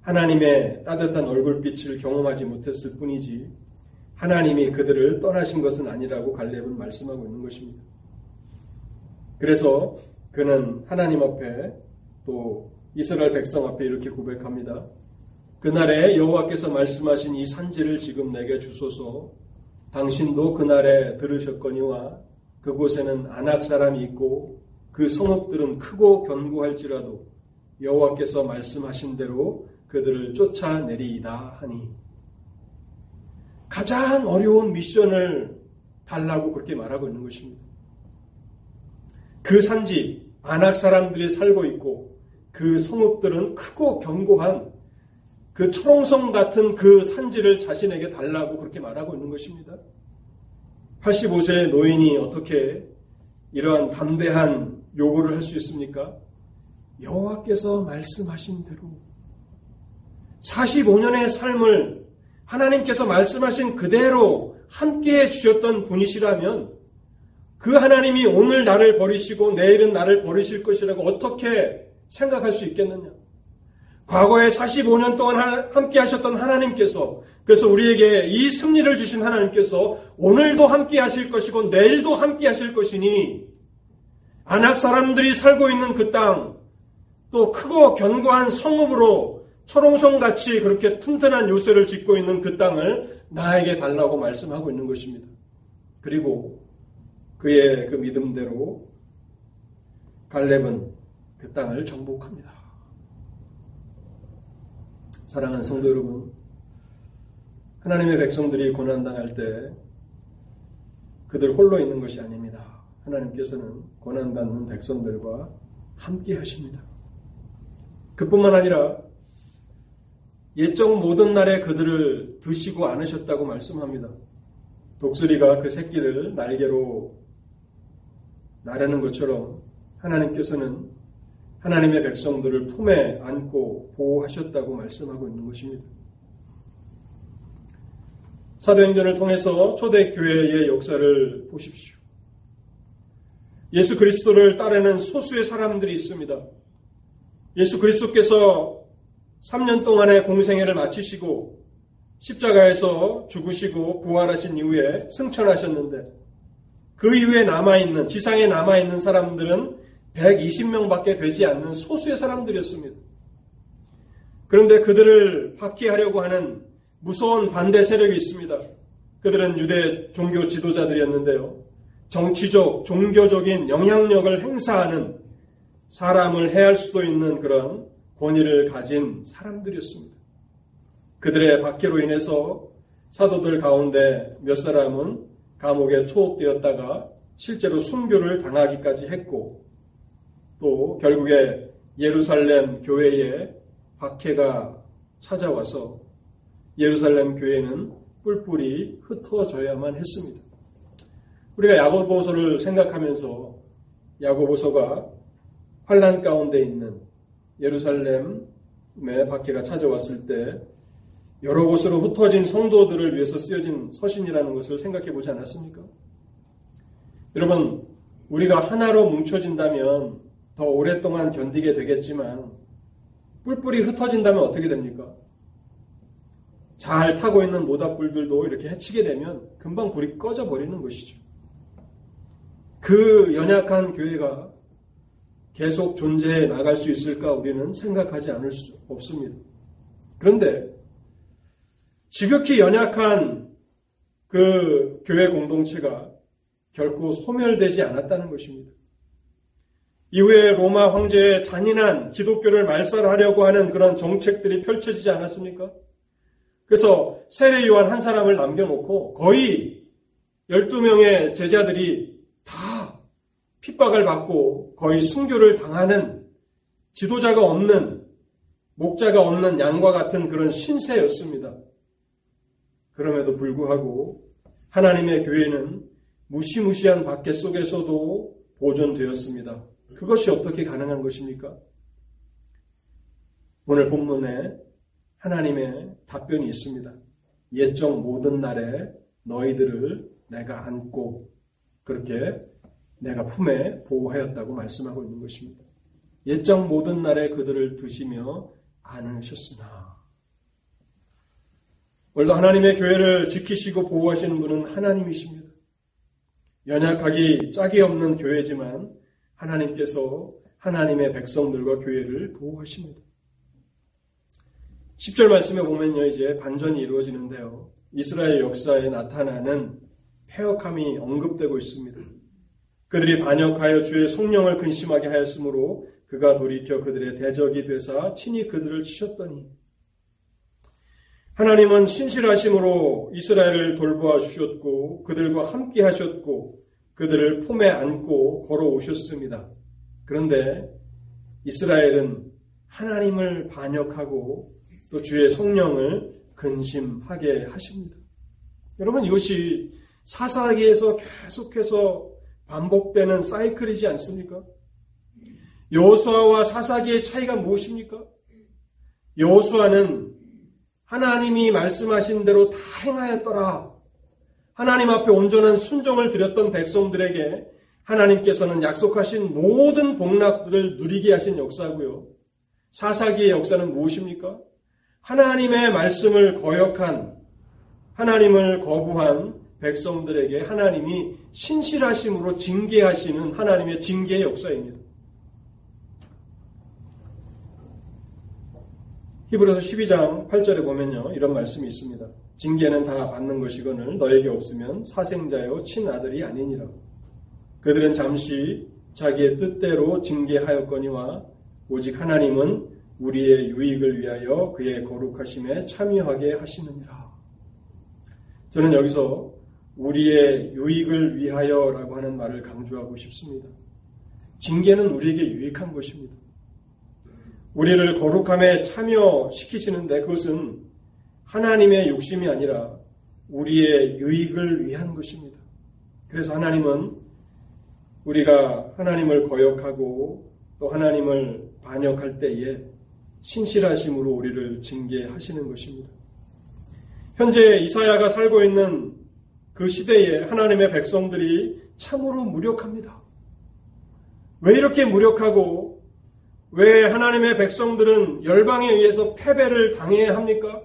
하나님의 따뜻한 얼굴빛을 경험하지 못했을 뿐이지 하나님이 그들을 떠나신 것은 아니라고 갈렙은 말씀하고 있는 것입니다. 그래서 그는 하나님 앞에 또 이스라엘 백성 앞에 이렇게 고백합니다. 그날에 여호와께서 말씀하신 이 산지를 지금 내게 주소서 당신도 그날에 들으셨거니와 그곳에는 안악 사람이 있고 그 성읍들은 크고 견고할지라도 여호와께서 말씀하신 대로 그들을 쫓아내리이다 하니 가장 어려운 미션을 달라고 그렇게 말하고 있는 것입니다. 그 산지 안악 사람들이 살고 있고 그 성읍들은 크고 견고한 그 초롱성 같은 그 산지를 자신에게 달라고 그렇게 말하고 있는 것입니다. 85세의 노인이 어떻게 이러한 담대한 요구를 할 수 있습니까? 여호와께서 말씀하신 대로 45년의 삶을 하나님께서 말씀하신 그대로 함께 해 주셨던 분이시라면 그 하나님이 오늘 나를 버리시고 내일은 나를 버리실 것이라고 어떻게 생각할 수 있겠느냐? 과거에 45년 동안 함께 하셨던 하나님께서 그래서 우리에게 이 승리를 주신 하나님께서 오늘도 함께 하실 것이고 내일도 함께 하실 것이니 안악 사람들이 살고 있는 그 땅, 또 크고 견고한 성읍으로 초롱성 같이 그렇게 튼튼한 요새를 짓고 있는 그 땅을 나에게 달라고 말씀하고 있는 것입니다. 그리고 그의 그 믿음대로 갈렙은 그 땅을 정복합니다. 사랑하는 성도 여러분, 하나님의 백성들이 고난당할 때 그들 홀로 있는 것이 아닙니다. 하나님께서는 고난받는 백성들과 함께 하십니다. 그뿐만 아니라 옛적 모든 날에 그들을 드시고 않으셨다고 말씀합니다. 독수리가 그 새끼를 날개로 나르는 것처럼 하나님께서는 하나님의 백성들을 품에 안고 보호하셨다고 말씀하고 있는 것입니다. 사도행전을 통해서 초대교회의 역사를 보십시오. 예수 그리스도를 따르는 소수의 사람들이 있습니다. 예수 그리스도께서 3년 동안의 공생애를 마치시고 십자가에서 죽으시고 부활하신 이후에 승천하셨는데 그 이후에 남아있는, 지상에 남아있는 사람들은 120명 밖에 되지 않는 소수의 사람들이었습니다. 그런데 그들을 박해하려고 하는 무서운 반대 세력이 있습니다. 그들은 유대 종교 지도자들이었는데요. 정치적, 종교적인 영향력을 행사하는 사람을 해할 수도 있는 그런 권위를 가진 사람들이었습니다. 그들의 박해로 인해서 사도들 가운데 몇 사람은 감옥에 투옥되었다가 실제로 순교를 당하기까지 했고 또 결국에 예루살렘 교회에 박해가 찾아와서 예루살렘 교회는 뿔뿔이 흩어져야만 했습니다. 우리가 야고보서를 생각하면서 야고보서가 환란 가운데 있는 예루살렘의 박해가 찾아왔을 때 여러 곳으로 흩어진 성도들을 위해서 쓰여진 서신이라는 것을 생각해 보지 않았습니까? 여러분, 우리가 하나로 뭉쳐진다면 더 오랫동안 견디게 되겠지만 뿔뿔이 흩어진다면 어떻게 됩니까? 잘 타고 있는 모닥불들도 이렇게 해치게 되면 금방 불이 꺼져 버리는 것이죠. 그 연약한 교회가 계속 존재해 나갈 수 있을까 우리는 생각하지 않을 수 없습니다. 그런데 지극히 연약한 그 교회 공동체가 결코 소멸되지 않았다는 것입니다. 이후에 로마 황제의 잔인한 기독교를 말살하려고 하는 그런 정책들이 펼쳐지지 않았습니까? 그래서 세례 요한 한 사람을 남겨놓고 거의 12명의 제자들이 다 핍박을 받고 거의 순교를 당하는 지도자가 없는 목자가 없는 양과 같은 그런 신세였습니다. 그럼에도 불구하고 하나님의 교회는 무시무시한 박해 속에서도 보존되었습니다. 그것이 어떻게 가능한 것입니까? 오늘 본문에 하나님의 답변이 있습니다. 옛적 모든 날에 너희들을 내가 안고 그렇게 내가 품에 보호하였다고 말씀하고 있는 것입니다. 옛적 모든 날에 그들을 드시며 안으셨으나 오늘도 하나님의 교회를 지키시고 보호하시는 분은 하나님이십니다. 연약하기 짝이 없는 교회지만 하나님께서 하나님의 백성들과 교회를 보호하십니다. 10절 말씀에 보면요, 이제 반전이 이루어지는데요. 이스라엘 역사에 나타나는 폐역함이 언급되고 있습니다. 그들이 반역하여 주의 성령을 근심하게 하였으므로 그가 돌이켜 그들의 대적이 되사 친히 그들을 치셨더니 하나님은 신실하심으로 이스라엘을 돌보아 주셨고 그들과 함께 하셨고 그들을 품에 안고 걸어오셨습니다. 그런데 이스라엘은 하나님을 반역하고 또 주의 성령을 근심하게 하십니다. 여러분 이것이 사사기에서 계속해서 반복되는 사이클이지 않습니까? 여호수아와 사사기의 차이가 무엇입니까? 여호수아는 하나님이 말씀하신 대로 다 행하였더라. 하나님 앞에 온전한 순종을 드렸던 백성들에게 하나님께서는 약속하신 모든 복락들을 누리게 하신 역사고요. 사사기의 역사는 무엇입니까? 하나님의 말씀을 거역한 하나님을 거부한 백성들에게 하나님이 신실하심으로 징계하시는 하나님의 징계의 역사입니다. 히브리서 12장 8절에 보면요. 이런 말씀이 있습니다. 징계는 다 받는 것이거늘 너에게 없으면 사생자요 친아들이 아니니라. 그들은 잠시 자기의 뜻대로 징계하였거니와 오직 하나님은 우리의 유익을 위하여 그의 거룩하심에 참여하게 하시느니라. 저는 여기서 우리의 유익을 위하여라고 하는 말을 강조하고 싶습니다. 징계는 우리에게 유익한 것입니다. 우리를 거룩함에 참여시키시는데 그것은 하나님의 욕심이 아니라 우리의 유익을 위한 것입니다. 그래서 하나님은 우리가 하나님을 거역하고 또 하나님을 반역할 때에 신실하심으로 우리를 징계하시는 것입니다. 현재 이사야가 살고 있는 그 시대에 하나님의 백성들이 참으로 무력합니다. 왜 이렇게 무력하고 왜 하나님의 백성들은 열방에 의해서 패배를 당해야 합니까?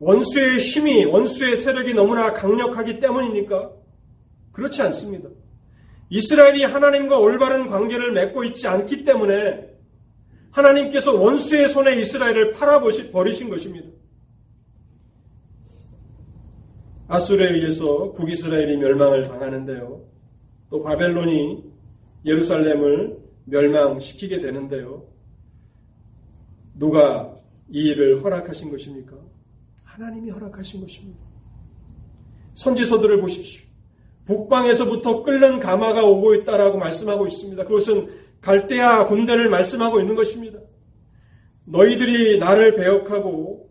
원수의 힘이, 원수의 세력이 너무나 강력하기 때문입니까? 그렇지 않습니다. 이스라엘이 하나님과 올바른 관계를 맺고 있지 않기 때문에 하나님께서 원수의 손에 이스라엘을 팔아버리신 것입니다. 아수르에 의해서 북이스라엘이 멸망을 당하는데요. 또 바벨론이 예루살렘을 멸망시키게 되는데요. 누가 이 일을 허락하신 것입니까? 하나님이 허락하신 것입니다. 선지서들을 보십시오. 북방에서부터 끓는 가마가 오고 있다라고 말씀하고 있습니다. 그것은 갈대아 군대를 말씀하고 있는 것입니다. 너희들이 나를 배역하고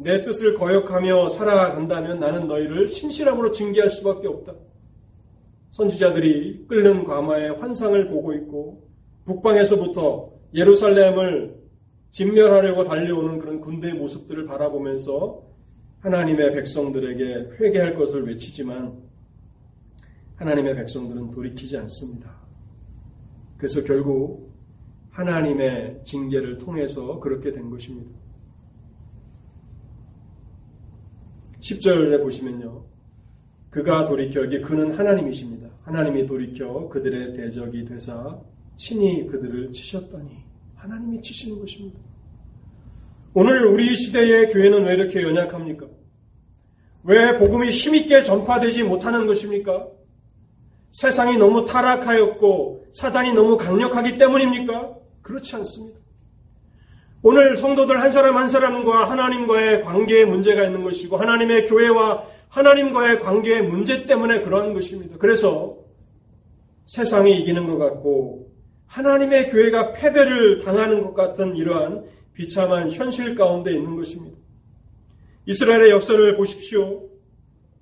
내 뜻을 거역하며 살아간다면 나는 너희를 신실함으로 징계할 수밖에 없다. 선지자들이 끓는 과마의 환상을 보고 있고 북방에서부터 예루살렘을 진멸하려고 달려오는 그런 군대의 모습들을 바라보면서 하나님의 백성들에게 회개할 것을 외치지만 하나님의 백성들은 돌이키지 않습니다. 그래서 결국 하나님의 징계를 통해서 그렇게 된 것입니다. 10절에 보시면요. 그가 돌이켜, 이게 그는 하나님이십니다. 하나님이 돌이켜 그들의 대적이 되사 친히 그들을 치셨더니 하나님이 치시는 것입니다. 오늘 우리 시대의 교회는 왜 이렇게 연약합니까? 왜 복음이 힘있게 전파되지 못하는 것입니까? 세상이 너무 타락하였고 사단이 너무 강력하기 때문입니까? 그렇지 않습니다. 오늘 성도들 한 사람 한 사람과 하나님과의 관계에 문제가 있는 것이고 하나님의 교회와 하나님과의 관계의 문제 때문에 그러한 것입니다. 그래서 세상이 이기는 것 같고 하나님의 교회가 패배를 당하는 것 같은 이러한 비참한 현실 가운데 있는 것입니다. 이스라엘의 역사를 보십시오.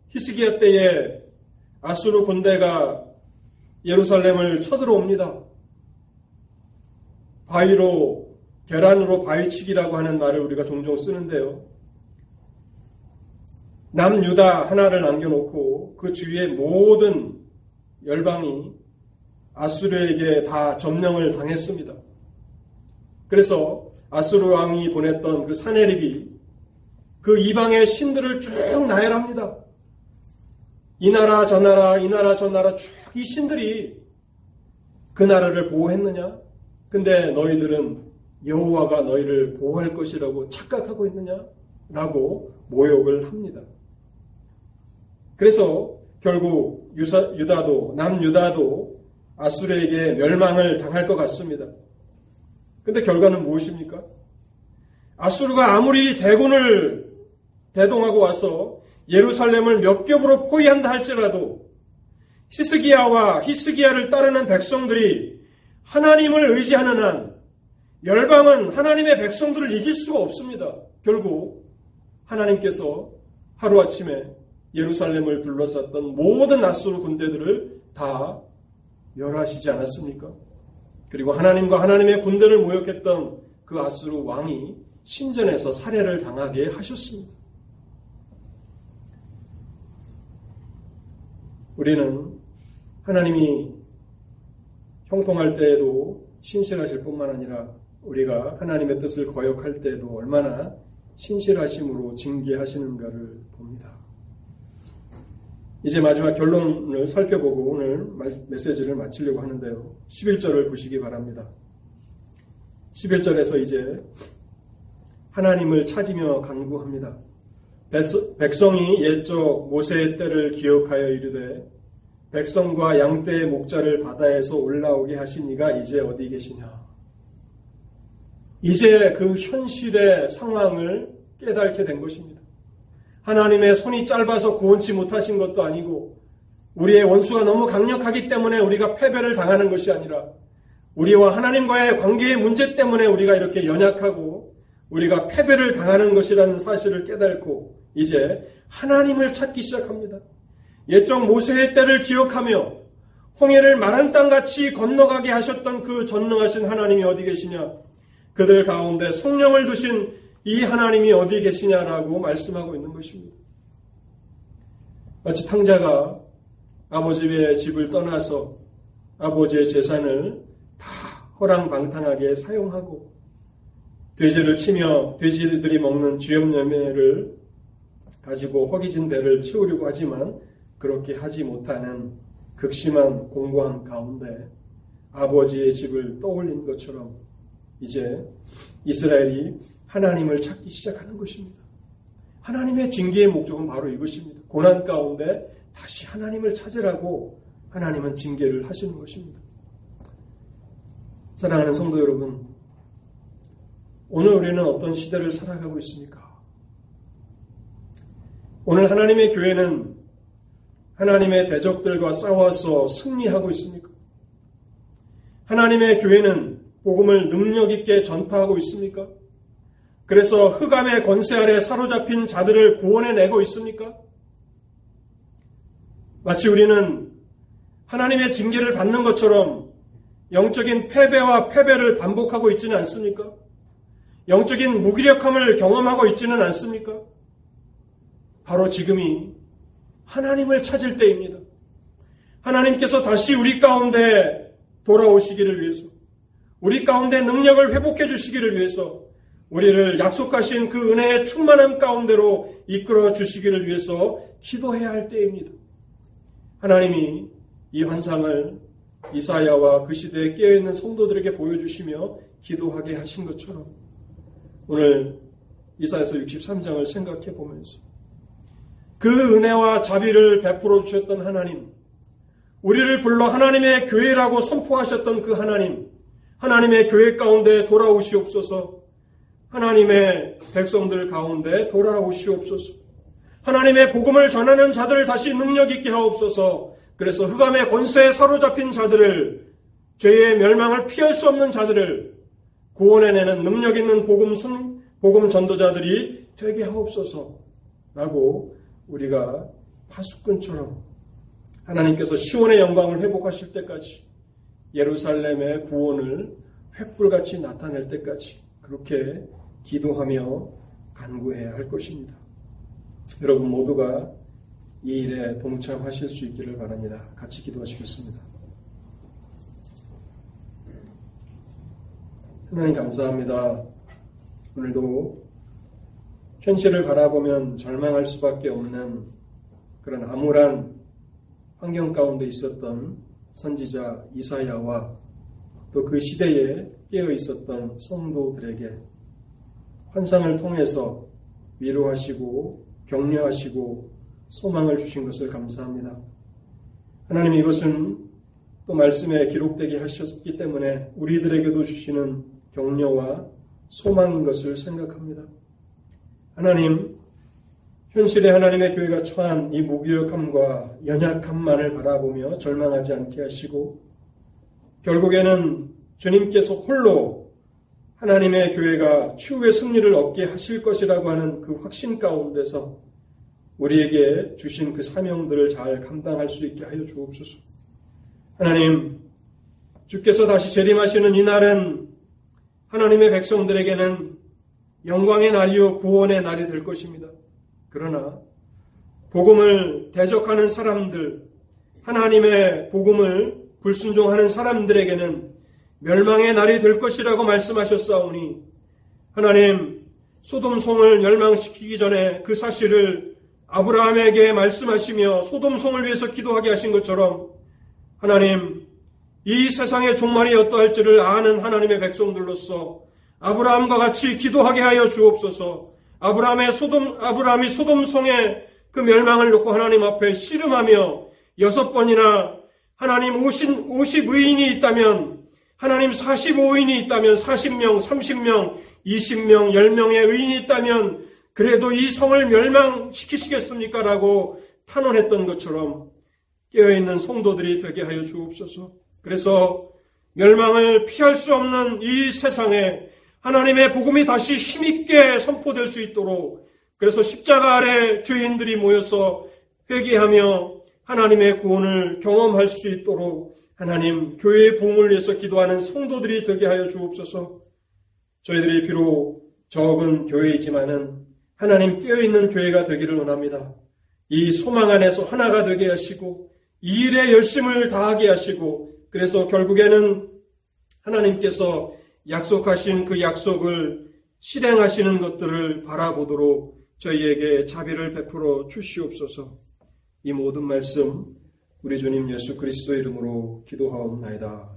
히스기야 때에 아수르 군대가 예루살렘을 쳐들어옵니다. 바위로 계란으로 바위치기라고 하는 말을 우리가 종종 쓰는데요. 남유다 하나를 남겨놓고 그 주위의 모든 열방이 아수르에게 다 점령을 당했습니다. 그래서 아수르 왕이 보냈던 그 사내립이 그 이방의 신들을 쭉 나열합니다. 이 나라 저 나라 이 나라 저 나라 쭉 이 신들이 그 나라를 보호했느냐? 근데 너희들은 여호와가 너희를 보호할 것이라고 착각하고 있느냐? 라고 모욕을 합니다. 그래서 결국 유사, 유다도 남유다도 아수르에게 멸망을 당할 것 같습니다. 근데 결과는 무엇입니까? 아수르가 아무리 대군을 대동하고 와서 예루살렘을 몇 겹으로 포위한다 할지라도 히스기야와 히스기야를 따르는 백성들이 하나님을 의지하는 한 열방은 하나님의 백성들을 이길 수가 없습니다. 결국 하나님께서 하루아침에 예루살렘을 둘러쌌던 모든 아수르 군대들을 다 멸하시지 않았습니까? 그리고 하나님과 하나님의 군대를 모욕했던 그 아수르 왕이 신전에서 살해를 당하게 하셨습니다. 우리는 하나님이 형통할 때에도 신실하실 뿐만 아니라 우리가 하나님의 뜻을 거역할 때에도 얼마나 신실하심으로 징계하시는가를 봅니다. 이제 마지막 결론을 살펴보고 오늘 메시지를 마치려고 하는데요. 11절을 보시기 바랍니다. 11절에서 이제 하나님을 찾으며 간구합니다. 백성이 옛적 모세의 때를 기억하여 이르되 백성과 양떼의 목자를 바다에서 올라오게 하신 이가 이제 어디 계시냐. 이제 그 현실의 상황을 깨닫게 된 것입니다. 하나님의 손이 짧아서 구원치 못하신 것도 아니고 우리의 원수가 너무 강력하기 때문에 우리가 패배를 당하는 것이 아니라 우리와 하나님과의 관계의 문제 때문에 우리가 이렇게 연약하고 우리가 패배를 당하는 것이라는 사실을 깨닫고 이제 하나님을 찾기 시작합니다. 옛적 모세의 때를 기억하며 홍해를 마른 땅같이 건너가게 하셨던 그 전능하신 하나님이 어디 계시냐? 그들 가운데 성령을 두신 이 하나님이 어디 계시냐라고 말씀하고 있는 것입니다. 마치 탕자가 아버지의 집을 떠나서 아버지의 재산을 다 허랑방탕하게 사용하고 돼지를 치며 돼지들이 먹는 쥐염염매를 가지고 허기진 배를 채우려고 하지만 그렇게 하지 못하는 극심한 공고함 가운데 아버지의 집을 떠올린 것처럼 이제 이스라엘이 하나님을 찾기 시작하는 것입니다. 하나님의 징계의 목적은 바로 이것입니다. 고난 가운데 다시 하나님을 찾으라고 하나님은 징계를 하시는 것입니다. 사랑하는 성도 여러분, 오늘 우리는 어떤 시대를 살아가고 있습니까? 오늘 하나님의 교회는 하나님의 대적들과 싸워서 승리하고 있습니까? 하나님의 교회는 복음을 능력 있게 전파하고 있습니까? 그래서 흑암의 권세 아래 사로잡힌 자들을 구원해내고 있습니까? 마치 우리는 하나님의 징계를 받는 것처럼 영적인 패배와 패배를 반복하고 있지는 않습니까? 영적인 무기력함을 경험하고 있지는 않습니까? 바로 지금이 하나님을 찾을 때입니다. 하나님께서 다시 우리 가운데 돌아오시기를 위해서, 우리 가운데 능력을 회복해 주시기를 위해서, 우리를 약속하신 그 은혜의 충만함 가운데로 이끌어 주시기를 위해서 기도해야 할 때입니다. 하나님이 이 환상을 이사야와 그 시대에 깨어있는 성도들에게 보여주시며 기도하게 하신 것처럼 오늘 이사야서 63장을 생각해 보면서 그 은혜와 자비를 베풀어 주셨던 하나님, 우리를 불러 하나님의 교회라고 선포하셨던 그 하나님, 하나님의 교회 가운데 돌아오시옵소서, 하나님의 백성들 가운데 돌아오시옵소서, 하나님의 복음을 전하는 자들을 다시 능력 있게 하옵소서, 그래서 흑암의 권세에 사로잡힌 자들을 죄의 멸망을 피할 수 없는 자들을 구원해내는 능력 있는 복음 선, 복음 전도자들이 되게 하옵소서라고 우리가 파수꾼처럼 하나님께서 시온의 영광을 회복하실 때까지 예루살렘의 구원을 횃불같이 나타낼 때까지 그렇게 기도하며 간구해야 할 것입니다. 여러분 모두가 이 일에 동참하실 수 있기를 바랍니다. 같이 기도하시겠습니다. 하나님 감사합니다. 오늘도 현실을 바라보면 절망할 수밖에 없는 그런 암울한 환경 가운데 있었던 선지자 이사야와 또 그 시대에 깨어 있었던 성도들에게 환상을 통해서 위로하시고 격려하시고 소망을 주신 것을 감사합니다. 하나님 이것은 또 말씀에 기록되게 하셨기 때문에 우리들에게도 주시는 격려와 소망인 것을 생각합니다. 하나님, 현실의 하나님의 교회가 처한 이 무기력함과 연약함만을 바라보며 절망하지 않게 하시고 결국에는 주님께서 홀로 하나님의 교회가 추후의 승리를 얻게 하실 것이라고 하는 그 확신 가운데서 우리에게 주신 그 사명들을 잘 감당할 수 있게 하여 주옵소서. 하나님, 주께서 다시 재림하시는 이 날은 하나님의 백성들에게는 영광의 날이요 구원의 날이 될 것입니다. 그러나 복음을 대적하는 사람들, 하나님의 복음을 불순종하는 사람들에게는 멸망의 날이 될 것이라고 말씀하셨사오니 하나님 소돔송을 멸망시키기 전에 그 사실을 아브라함에게 말씀하시며 소돔송을 위해서 기도하게 하신 것처럼 하나님 이 세상의 종말이 어떠할지를 아는 하나님의 백성들로서 아브라함과 같이 기도하게 하여 주옵소서. 아브라함의 소돔 아브라함이 소돔송의 그 멸망을 놓고 하나님 앞에 씨름하며 여섯 번이나 하나님 50, 50의인이 있다면 하나님 45인이 있다면 40명, 30명, 20명, 10명의 의인이 있다면 그래도 이 성을 멸망시키시겠습니까? 라고 탄원했던 것처럼 깨어있는 성도들이 되게 하여 주옵소서. 그래서 멸망을 피할 수 없는 이 세상에 하나님의 복음이 다시 힘있게 선포될 수 있도록 그래서 십자가 아래 죄인들이 모여서 회개하며 하나님의 구원을 경험할 수 있도록 하나님 교회의 부흥을 위해서 기도하는 성도들이 되게 하여 주옵소서. 저희들이 비록 적은 교회이지만은 하나님 깨어있는 교회가 되기를 원합니다. 이 소망 안에서 하나가 되게 하시고 이 일에 열심을 다하게 하시고 그래서 결국에는 하나님께서 약속하신 그 약속을 실행하시는 것들을 바라보도록 저희에게 자비를 베풀어 주시옵소서. 이 모든 말씀 우리 주님 예수 그리스도 이름으로 기도하옵나이다.